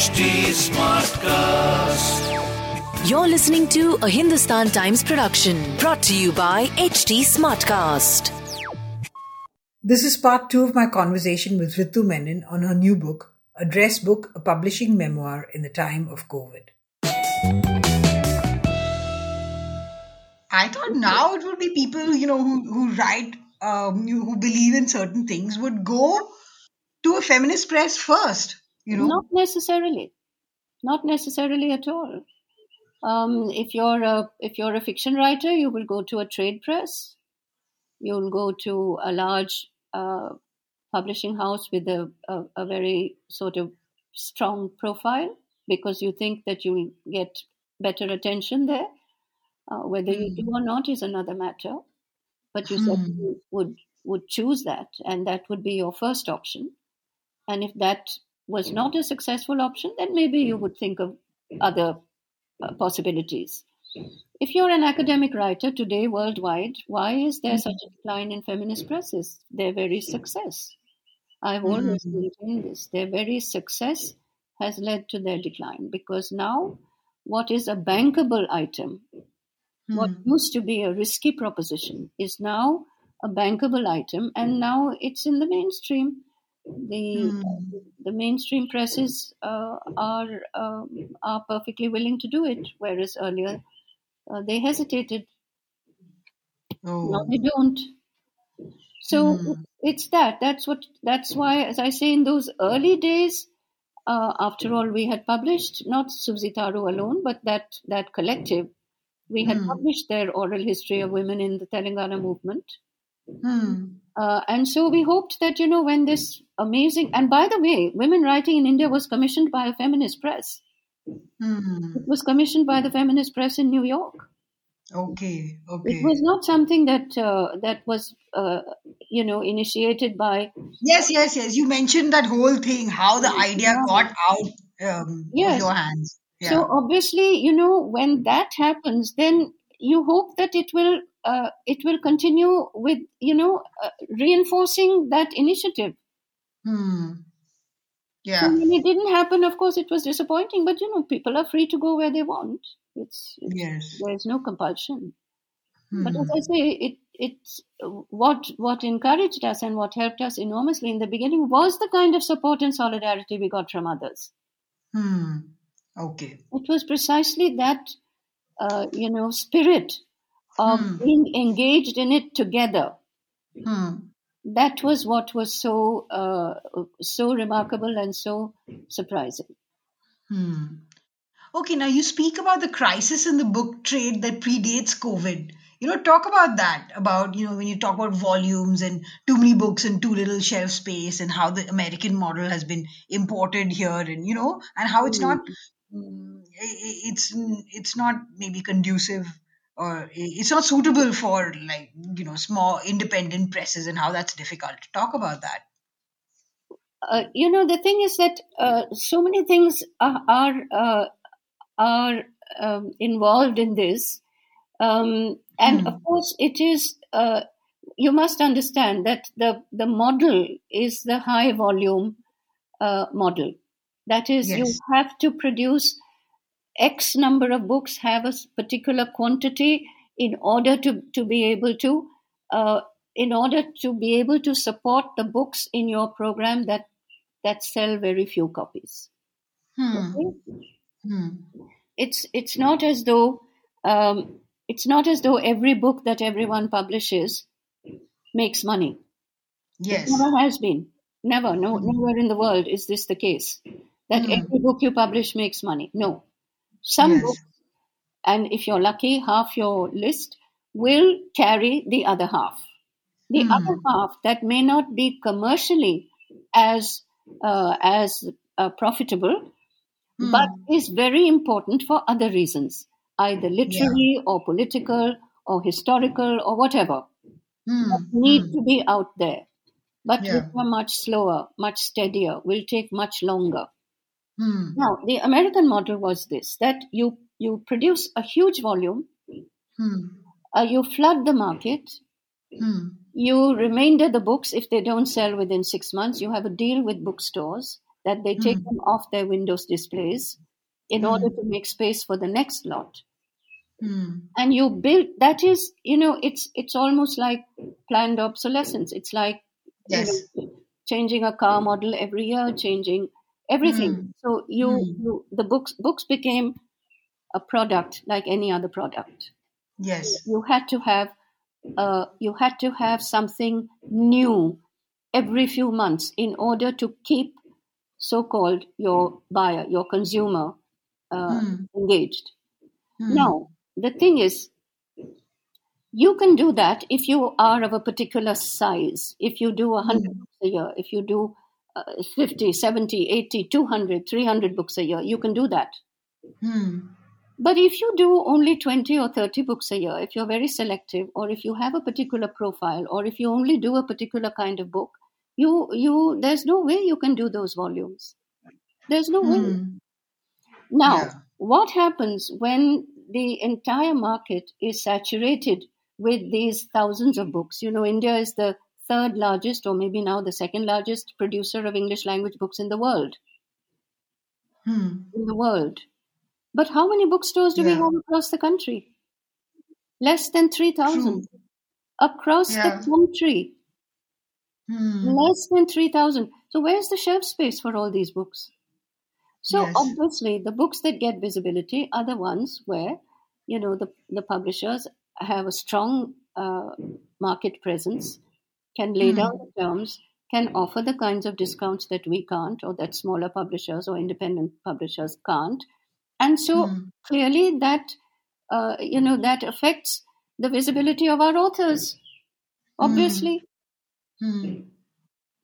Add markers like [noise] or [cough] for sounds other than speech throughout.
HT Smartcast. You're listening to a Hindustan Times production brought to you by HT Smartcast. This is part two of my conversation with Ritu Menon on her new book, Address Book, a publishing memoir in the time of COVID. I thought now it would be people, you know, who, who write, um, who believe in certain things would go to a feminist press first, you know. Not necessarily. Not necessarily at all. Um, if you're a if you're a fiction writer, you will go to a trade press. You'll go to a large uh, publishing house with a, a, a very sort of strong profile because you think that you'll get better attention there. Uh, whether you do or not is another matter, but you certainly would would choose that, and that would be your first option. And if that was hmm. not a successful option, then maybe you hmm. would think of other uh, possibilities. If you're an academic writer today worldwide, why is there hmm. such a decline in feminist presses? Their very success. I've always maintained this. Their very success has led to their decline because now what is a bankable item, what used to be a risky proposition, is now a bankable item, and now it's in the mainstream. The the mainstream presses uh, are uh, are perfectly willing to do it, whereas earlier uh, they hesitated. Now they don't. So it's that. That's what. That's why, as I say, in those early days, uh, after all, we had published not Susie Tharu alone, but that that collective. We had published their oral history of women in the Telangana movement. Uh, and so we hoped that, you know, when this amazing, and by the way, women writing in India was commissioned by a feminist press. It was commissioned by the feminist press in New York. Okay, okay. It was not something that uh, that was, uh, you know, initiated by. Yes, yes, yes. You mentioned that whole thing, how the idea got out um, Yes. of your hands. Yeah. So obviously, you know, when that happens, then you hope that it will uh, it will continue with you know uh, reinforcing that initiative. hmm. Yeah. So when it didn't happen, of course, it was disappointing. But you know, people are free to go where they want. It's, it's Yes. there's no compulsion. But as I say, it it's what what encouraged us and what helped us enormously in the beginning was the kind of support and solidarity we got from others. Hmm. Okay. It was precisely that uh, you know spirit of being engaged in it together. Hmm. That was what was so uh, so remarkable and so surprising. Okay, now you speak about the crisis in the book trade that predates COVID. You know, talk about that. About, you know, when you talk about volumes and too many books and too little shelf space and how the American model has been imported here and, you know, and how it's not, mm, i- it's, it's not maybe conducive or it's not suitable for like, you know, small independent presses and how that's difficult. Talk about that. Uh, you know, the thing is that uh, so many things are are, uh, are um, involved in this, um, and of course, it is. Uh, you must understand that the the model is the high volume uh, model. That is, you have to produce X number of books, have a particular quantity in order to, to be able to, uh, in order to be able to support the books in your program that that sell very few copies. Hmm. Okay? It's it's not as though um, it's not as though every book that everyone publishes makes money. Yes. Never has been. Never. No. Nowhere in the world is this the case. That every book you publish makes money. No. Some Yes. books, and if you're lucky, half your list will carry the other half. The other half that may not be commercially as uh, as uh, profitable, but is very important for other reasons, either literary or political or historical or whatever that need to be out there, but Yeah. which are much slower, much steadier, will take much longer. Now, the American model was this that you, you produce a huge volume, uh, you flood the market, you remainder the books if they don't sell within six months, you have a deal with bookstores, that they take Hmm. them off their Windows displays in order to make space for the next lot. Hmm. And you build that is, you know, it's it's almost like planned obsolescence. It's like you know, changing a car model every year, changing everything. Hmm. So you, Hmm. you the books books became a product like any other product. Yes. You had to have uh, you had to have something new every few months in order to keep so-called your buyer, your consumer, uh, Hmm. engaged. Hmm. Now, the thing is, you can do that if you are of a particular size. If you do 100 books a year, if you do uh, 50, 70, 80, 200, 300 books a year, you can do that. Hmm. But if you do only 20 or 30 books a year, if you're very selective, or if you have a particular profile, or if you only do a particular kind of book, you, you, there's no way you can do those volumes. There's no way. Hmm. Now, Yeah. what happens when the entire market is saturated with these thousands of books? You know, India is the third largest, or maybe now the second largest producer of English language books in the world. Hmm. In the world. But how many bookstores do we have across the country? Less than 3,000. Across Yeah. the country. Hmm. Less than 3,000. So, where's the shelf space for all these books? So, Yes. obviously, the books that get visibility are the ones where, you know, the, the publishers have a strong uh, market presence, can lay Hmm. down the terms, can offer the kinds of discounts that we can't, or that smaller publishers or independent publishers can't. And so, Hmm. clearly, that, uh, you know, that affects the visibility of our authors, obviously. Hmm.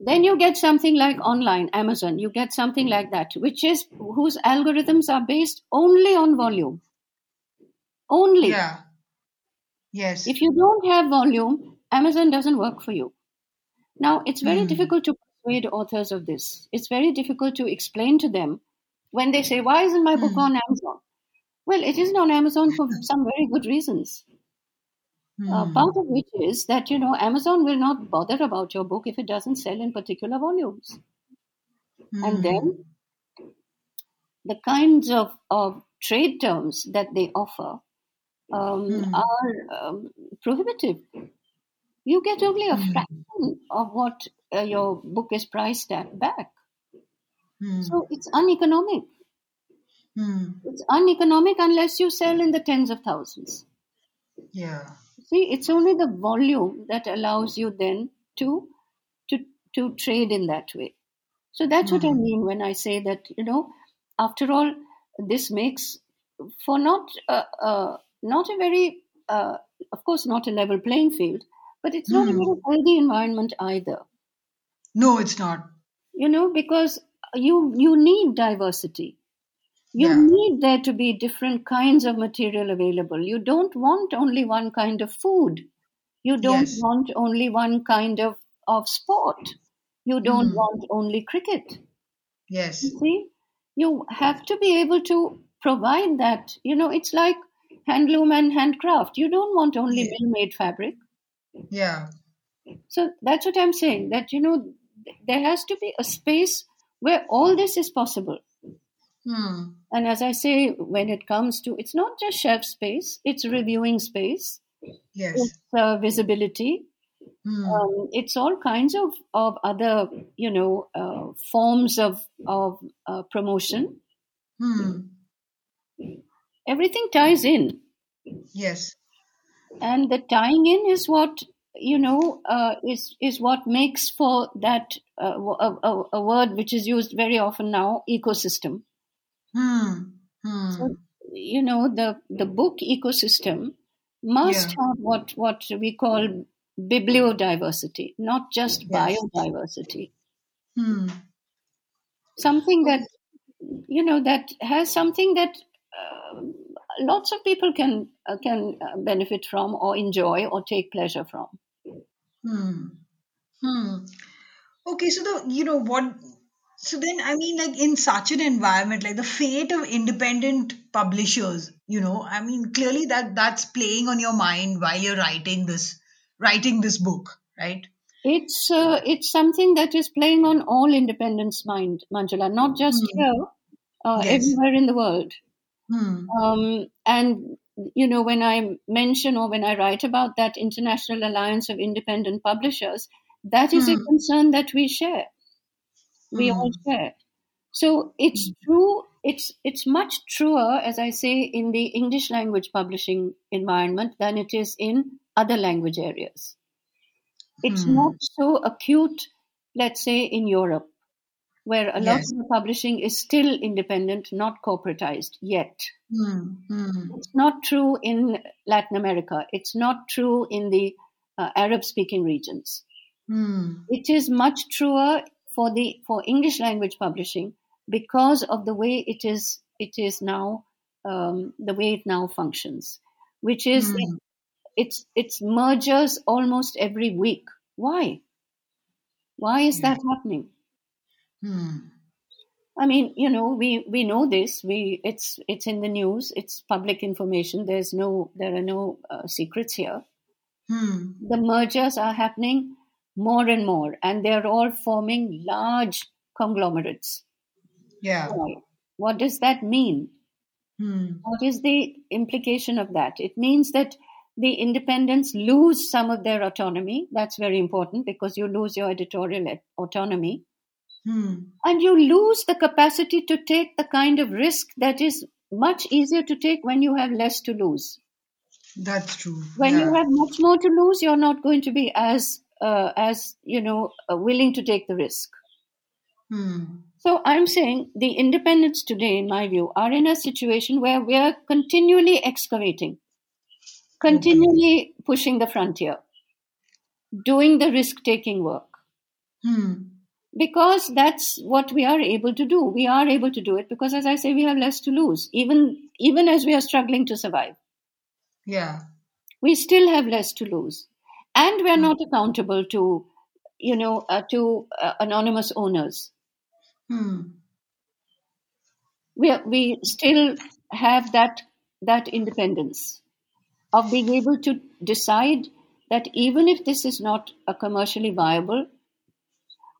Then you get something like online, Amazon, you get something like that, which is whose algorithms are based only on volume. Only. Yeah. Yes. If you don't have volume, Amazon doesn't work for you. Now, it's very Hmm. difficult to persuade authors of this. It's very difficult to explain to them when they say, Why isn't my book Hmm. on Amazon? Well, it isn't on Amazon for [laughs] some very good reasons. Uh, Hmm. part of which is that, you know, Amazon will not bother about your book if it doesn't sell in particular volumes. Hmm. And then the kinds of, of trade terms that they offer um, Hmm. are um, prohibitive. You get only a Hmm. fraction of what uh, your book is priced at back. Hmm. So it's uneconomic. Hmm. It's uneconomic unless you sell in the tens of thousands. Yeah. See, it's only the volume that allows you then to to to trade in that way. So that's what I mean when I say that you know, after all, this makes for not uh, uh, not a very uh, of course not a level playing field, but it's not a Hmm. very healthy environment either. No, it's not. You know, because you you need diversity. You Yeah. need there to be different kinds of material available. You don't want only one kind of food. You don't Yes. want only one kind of, of sport. You don't Hmm. want only cricket. Yes. You see, you have to be able to provide that. You know, it's like handloom and handcraft. You don't want only Yeah. made fabric. Yeah. So that's what I'm saying. That you know, there has to be a space where all this is possible. Hmm. And as I say, when it comes to, it's not just shelf space; it's reviewing space, Yes. it's uh, visibility, Hmm. um, it's all kinds of of other, you know, uh, forms of of uh, promotion. Hmm. Everything ties in, Yes. And the tying in is what you know uh, is is what makes for that uh, a, a, a word which is used very often now ecosystem Hmm. Hmm. So, you know the the book ecosystem must Yeah. have what what we call bibliodiversity not just Yes. biodiversity Hmm. something that you know that has something that uh, lots of people can uh, can uh, benefit from or enjoy or take pleasure from Hmm. Hmm. Okay, so the you know what so then I mean like in such an environment, like the fate of independent publishers, you know, I mean clearly that that's playing on your mind while you're writing this writing this book, right? It's uh, it's something that is playing on all independents' mind, Manjula, not just Hmm. here, uh, Yes. everywhere in the world. Hmm. Um, and you know, when I mention or when I write about that International Alliance of Independent Publishers, that is a Hmm. concern that we share. We all share. So it's true. It's it's much truer, as I say, in the English language publishing environment than it is in other language areas. It's Hmm. not so acute, let's say, in Europe, where a lot Yes. of the publishing is still independent, not corporatized yet. Hmm. It's not true in Latin America. It's not true in the uh, Arab-speaking regions. Hmm. It is much truer for the for English language publishing because of the way it is it is now um, the way it now functions, which is Hmm. it's it's mergers almost every week. Why? Why is that happening? Hmm. I mean, you know, we, we know this. We it's it's in the news. It's public information. There's no there are no uh, secrets here. Hmm. The mergers are happening more and more, and they're all forming large conglomerates. Yeah. What does that mean? Hmm. What is the implication of that? It means that the independents lose some of their autonomy. That's very important because you lose your editorial autonomy. Hmm. And you lose the capacity to take the kind of risk that is much easier to take when you have less to lose. That's true. When yeah. you have much more to lose, you're not going to be as uh, as you know uh, willing to take the risk. Hmm. So I'm saying the independents today, in my view, are in a situation where we are continually excavating, continually pushing the frontier, doing the risk-taking work. Hmm. Because that's what we are able to do. We are able to do it because as i say we have less to lose even even as we are struggling to survive. Yeah. we still have less to lose. And we're not accountable to you know uh, to uh, anonymous owners. Hmm. we are, we still have that that independence of being able to decide that even if this is not a commercially viable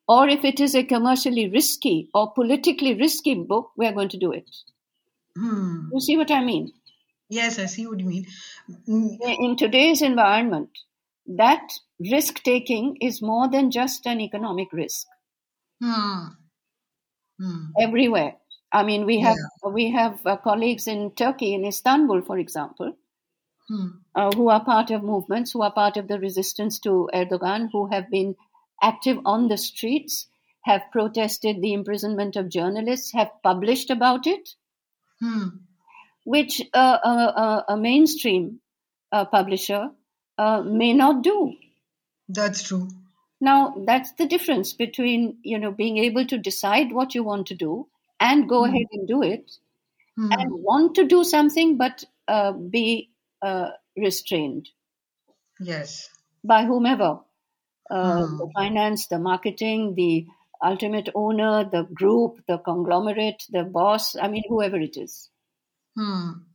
or if it is a commercially risky or politically risky book we're going to do it Hmm. you see what i mean Yes, I see what you mean. In today's environment that risk taking is more than just an economic risk Hmm. Hmm. everywhere i mean we have we have uh, colleagues in turkey in istanbul for example Hmm. uh, who are part of movements, who are part of the resistance to Erdogan, who have been active on the streets, have protested the imprisonment of journalists, have published about it, Hmm. which uh, uh, uh, a mainstream uh, publisher uh, may not do. That's true. Now, that's the difference between you know being able to decide what you want to do and go ahead and do it, Hmm. and want to do something but uh, be uh, restrained. Yes. by whomever uh, Hmm. the finance, the marketing, the ultimate owner, the group, the conglomerate, the boss, I mean, whoever it is. Hmm.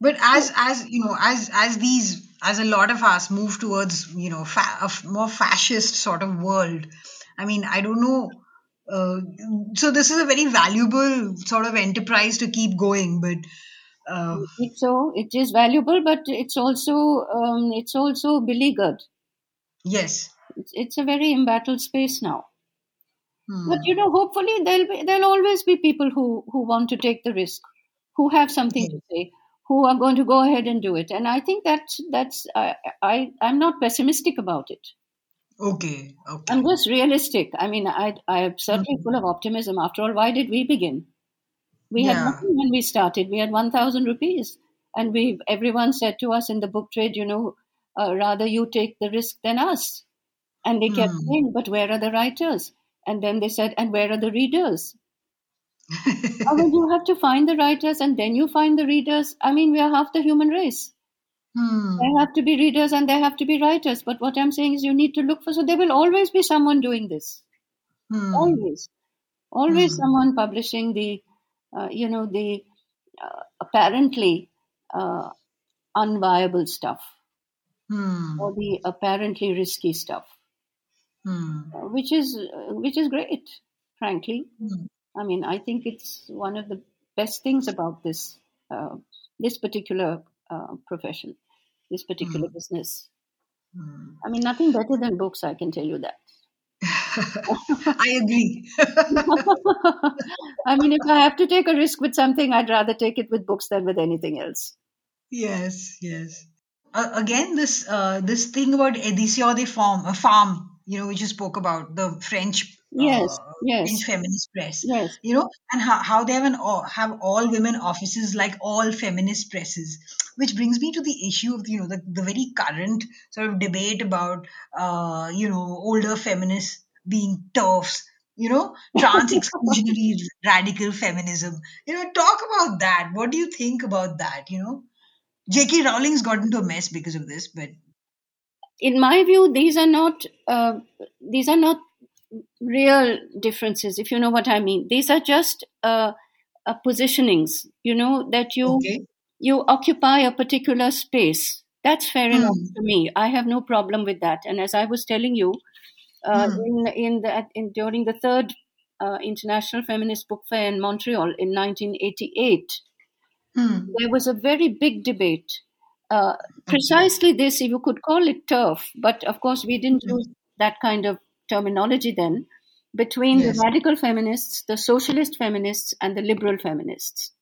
But as as you know, as as these as a lot of us move towards you know fa- a f- more fascist sort of world, I mean, I don't know. Uh, so this is a very valuable sort of enterprise to keep going, but uh, It's so it is valuable, but it's also um, it's also beleaguered. Yes. It's, it's a very embattled space now. Hmm. But you know, hopefully there'll be, there'll always be people who who want to take the risk, who have something to say, who are going to go ahead and do it. And I think that's that's I, I I'm not pessimistic about it. Okay. Okay. I'm just realistic. I mean, I, I'm certainly full of optimism. After all, why did we begin? We had nothing when we started. We had 1,000 rupees. And we, everyone said to us in the book trade, you know, uh, rather you take the risk than us. And they kept Hmm. saying, but where are the writers? And then they said, and where are the readers? I mean, you have to find the writers and then you find the readers. I mean, we are half the human race. Hmm. There have to be readers and there have to be writers. But what I'm saying is you need to look for, so there will always be someone doing this. Hmm. Always. Always someone publishing the, uh, you know, the uh, apparently uh, unviable stuff. Hmm. or the apparently risky stuff, Hmm. uh, which is uh, which is great, frankly. Hmm. I mean, I think it's one of the best things about this uh, this particular uh, profession, this particular business. Hmm. I mean, nothing better than books. I can tell you that. [laughs] I agree. [laughs] I mean, if I have to take a risk with something, I'd rather take it with books than with anything else. yes, yes. Uh, again, this uh, this thing about Éditions de Femme, uh, Femme, you know, which you spoke about, the French, Yes, uh, yes. French feminist press. Yes. you know, and how, how they have an have all women offices like all feminist presses, which brings me to the issue of you know the, the very current sort of debate about uh, you know older feminists being TERFs, you know, trans [laughs] exclusionary radical feminism. You know, talk about that. What do you think about that? You know, J.K. Rowling's got into a mess because of this, but in my view, these are not uh, these are not real differences. If you know what I mean, these are just uh, uh, positionings. You know that you okay, you occupy a particular space. That's fair Hmm. enough to me. I have no problem with that. And as I was telling you, uh, Hmm. in in the in, during the third uh, International Feminist Book Fair in Montreal in 1988, hmm. there was a very big debate. Uh, precisely this, if you could call it turf, but of course we didn't use that kind of terminology then, between Yes. the radical feminists, the socialist feminists, and the liberal feminists.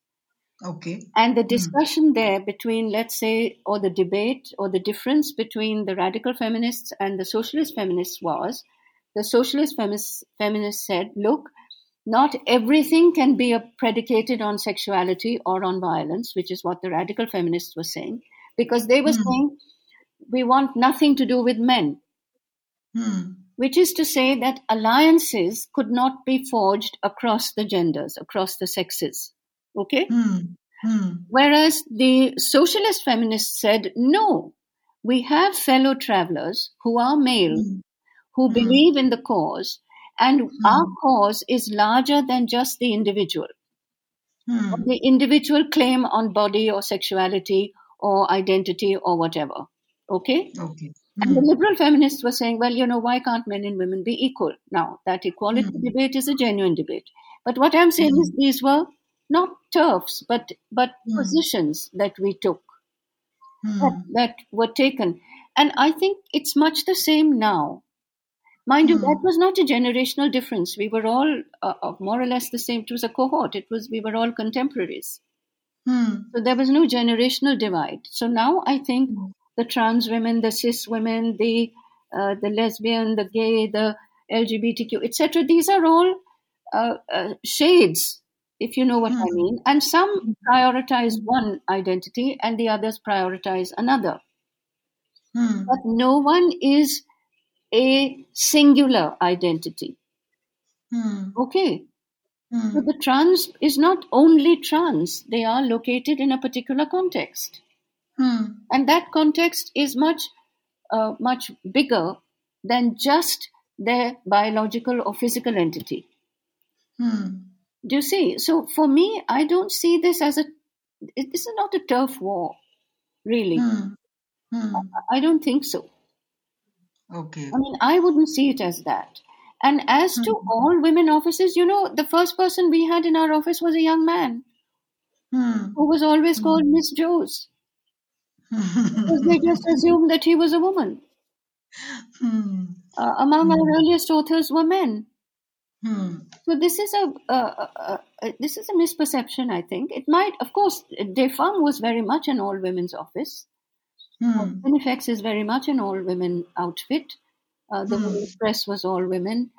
okay, And the discussion there between, let's say, or the debate or the difference between the radical feminists and the socialist feminists was the socialist feminists, feminists said, look, not everything can be predicated on sexuality or on violence, which is what the radical feminists were saying, because they were saying we want nothing to do with men, hmm. which is to say that alliances could not be forged across the genders, across the sexes. Okay? Hmm. Hmm. Whereas the socialist feminists said, no, we have fellow travelers who are male, Hmm. who believe in the cause, and Hmm. our cause is larger than just the individual. Hmm. The individual claim on body or sexuality or identity or whatever. Okay? Okay. And the liberal feminists were saying, well, you know, why can't men and women be equal? Now, that equality Hmm. debate is a genuine debate. But what I'm saying is these were not turfs, but, but Hmm. positions that we took Hmm. that, that were taken. And I think it's much the same now. Mind you, Hmm. that was not a generational difference. We were all uh, uh, more or less the same. It was a cohort. It was we were all contemporaries. Hmm. So there was no generational divide. So now I think the trans women, the cis women, the uh, the lesbian, the gay, the LGBTQ, etc. These are all uh, uh, shades, if you know what I mean. And some prioritize one identity, and the others prioritize another. Hmm. But no one is a singular identity. Hmm. Okay. So Hmm. the trans is not only trans, they are located in a particular context. Hmm. And that context is much, uh, much bigger than just their biological or physical entity. Hmm. Do you see? So for me, I don't see this as a, this is not a turf war, really. I don't think so. Okay. I mean, I wouldn't see it as that. And as to all women officers, you know, the first person we had in our office was a young man Hmm. who was always called Miss Joes because they just [laughs] assumed that he was a woman. Hmm. Uh, among our earliest authors were men. Hmm. So this is a, a, a, a this is a misperception. I think it might, of course, De Femme was very much an all women's office. Spinifex is very much an all women outfit. Uh, the Women's Press was all women.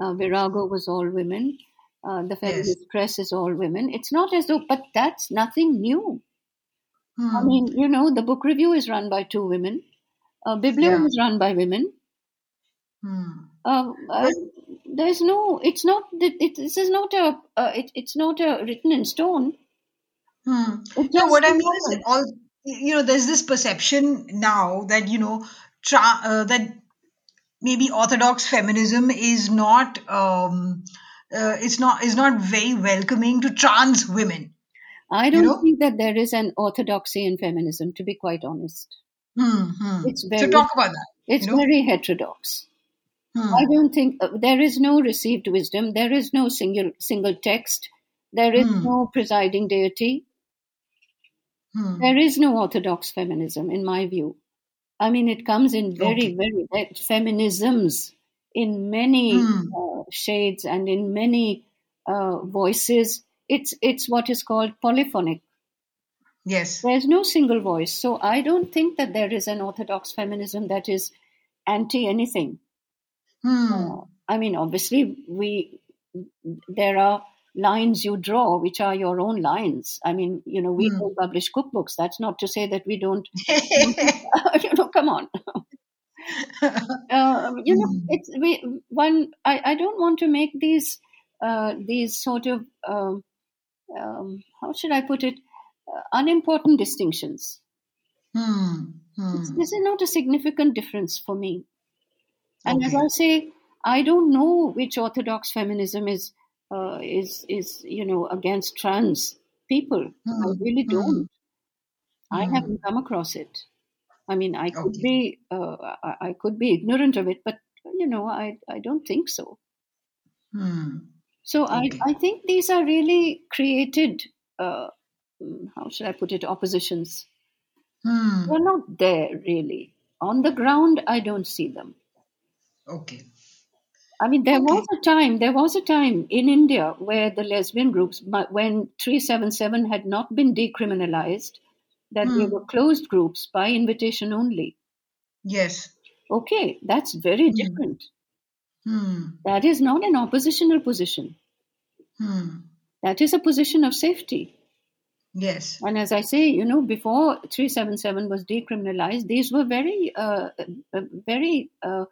Uh, Virago was all women. Uh, the Feminist Press is all women. It's not as though, but that's nothing new. I Hmm. mean, you know, the book review is run by two women. Uh, Biblium Yeah. is run by women. Hmm. Uh, uh, there's no. It's not. It, it, this is not a. Uh, it, it's not a written in stone. Hmm. No, what I mean is, all you know, there's this perception now that you know, tra- uh, that maybe orthodox feminism is not, um, uh, it's not, is not very welcoming to trans women. I don't know? think that there is an orthodoxy in feminism. To be quite honest, Hmm, hmm. It's very- so talk about that. It's you know? very heterodox. Hmm. I don't think uh, there is no received wisdom. There is no single single text. There is Hmm. no presiding deity. Hmm. There is no orthodox feminism, in my view. I mean, it comes in very, Okay. very uh, feminisms in many Hmm. uh, shades and in many uh, voices. It's it's what is called polyphonic. Yes. There's no single voice, so I don't think that there is an orthodox feminism that is anti anything. Hmm. Uh, I mean, obviously, we there are lines you draw which are your own lines. I mean, you know, we Hmm. don't publish cookbooks. That's not to say that we don't. [laughs] [laughs] you know, come on. [laughs] uh, you know, Hmm. it's we one. I, I don't want to make these uh, these sort of um, um, how should I put it uh, unimportant distinctions. Hmm. Hmm. This is not a significant difference for me. And as I say, I don't know which orthodox feminism is uh, is is you know against trans people. I Hmm. really don't. I Hmm. haven't come across it. I mean, I could Okay. be uh, I, I could be ignorant of it, but you know, I I don't think so. Hmm. So Okay. I I think these are really created. Uh, mm, how should I put it? Oppositions. Hmm. They're not there really on the ground. I don't see them. Okay. I mean, there Okay. was a time, there was a time in India where the lesbian groups, when 377 had not been decriminalized, that they Hmm. were closed groups by invitation only. Yes. Okay, that's very different. Hmm. That is not an oppositional position. Hmm. That is a position of safety. Yes. And as I say, you know, before 377 was decriminalized, these were very, uh, uh, very uh,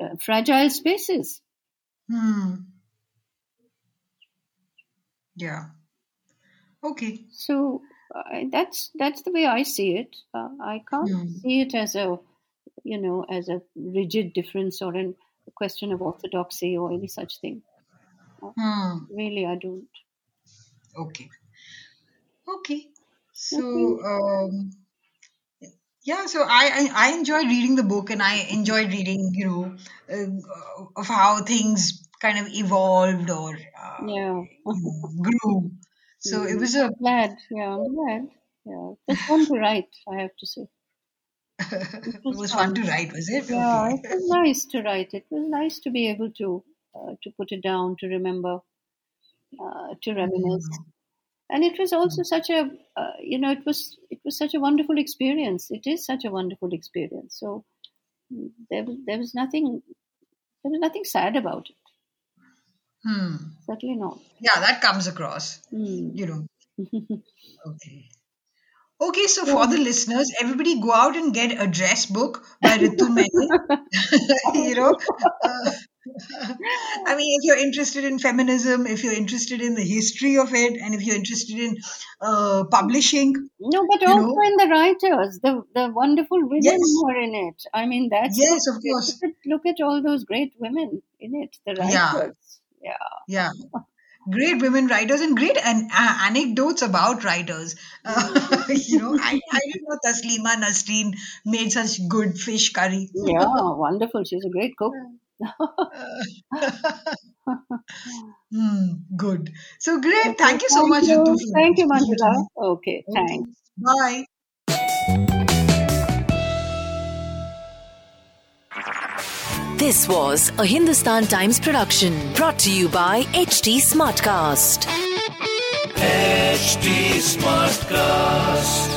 uh, fragile spaces. Hmm. Yeah. Okay. So uh, that's that's the way I see it. Uh, I can't Hmm. see it as a you know as a rigid difference or an, a question of orthodoxy or any such thing. Hmm. Really, I don't. Okay. Okay. So, um, yeah, so I, I, I enjoyed reading the book and I enjoyed reading, you know, uh, of how things kind of evolved or uh, Yeah, grew. [laughs] So it was a, glad. Yeah, I'm glad. Yeah, it's fun to write. I have to say. [laughs] it was fun to write, was it? Yeah, Okay. it was nice to write. It was nice to be able to uh, to put it down, to remember, uh, to [laughs] reminisce, and it was also such a uh, you know it was it was such a wonderful experience. It is such a wonderful experience. So mm, there was there was nothing there was nothing sad about it. Hmm. Certainly not. Yeah, that comes across, Hmm. you know. [laughs] Okay. Okay, so for the listeners, everybody go out and get Address Book by Ritu Menon. [laughs] [laughs] you know, uh, I mean, if you're interested in feminism, if you're interested in the history of it, and if you're interested in uh, publishing, No, but also know? in the writers, the the wonderful women Yes. who are in it. I mean, that's Yes, of look course. at, look at all those great women in it. The writers. Yeah. yeah, great women writers and great an- a- anecdotes about writers. Uh, [laughs] you know, I, I didn't know Taslima Nasreen made such good fish curry. Yeah, wonderful. She's a great cook. [laughs] [laughs] Hmm, good. So great. Thank you so much, you. Thank you, Manjula. me. Okay, thanks. Bye. This was a Hindustan Times production brought to you by HT Smartcast. HT Smartcast.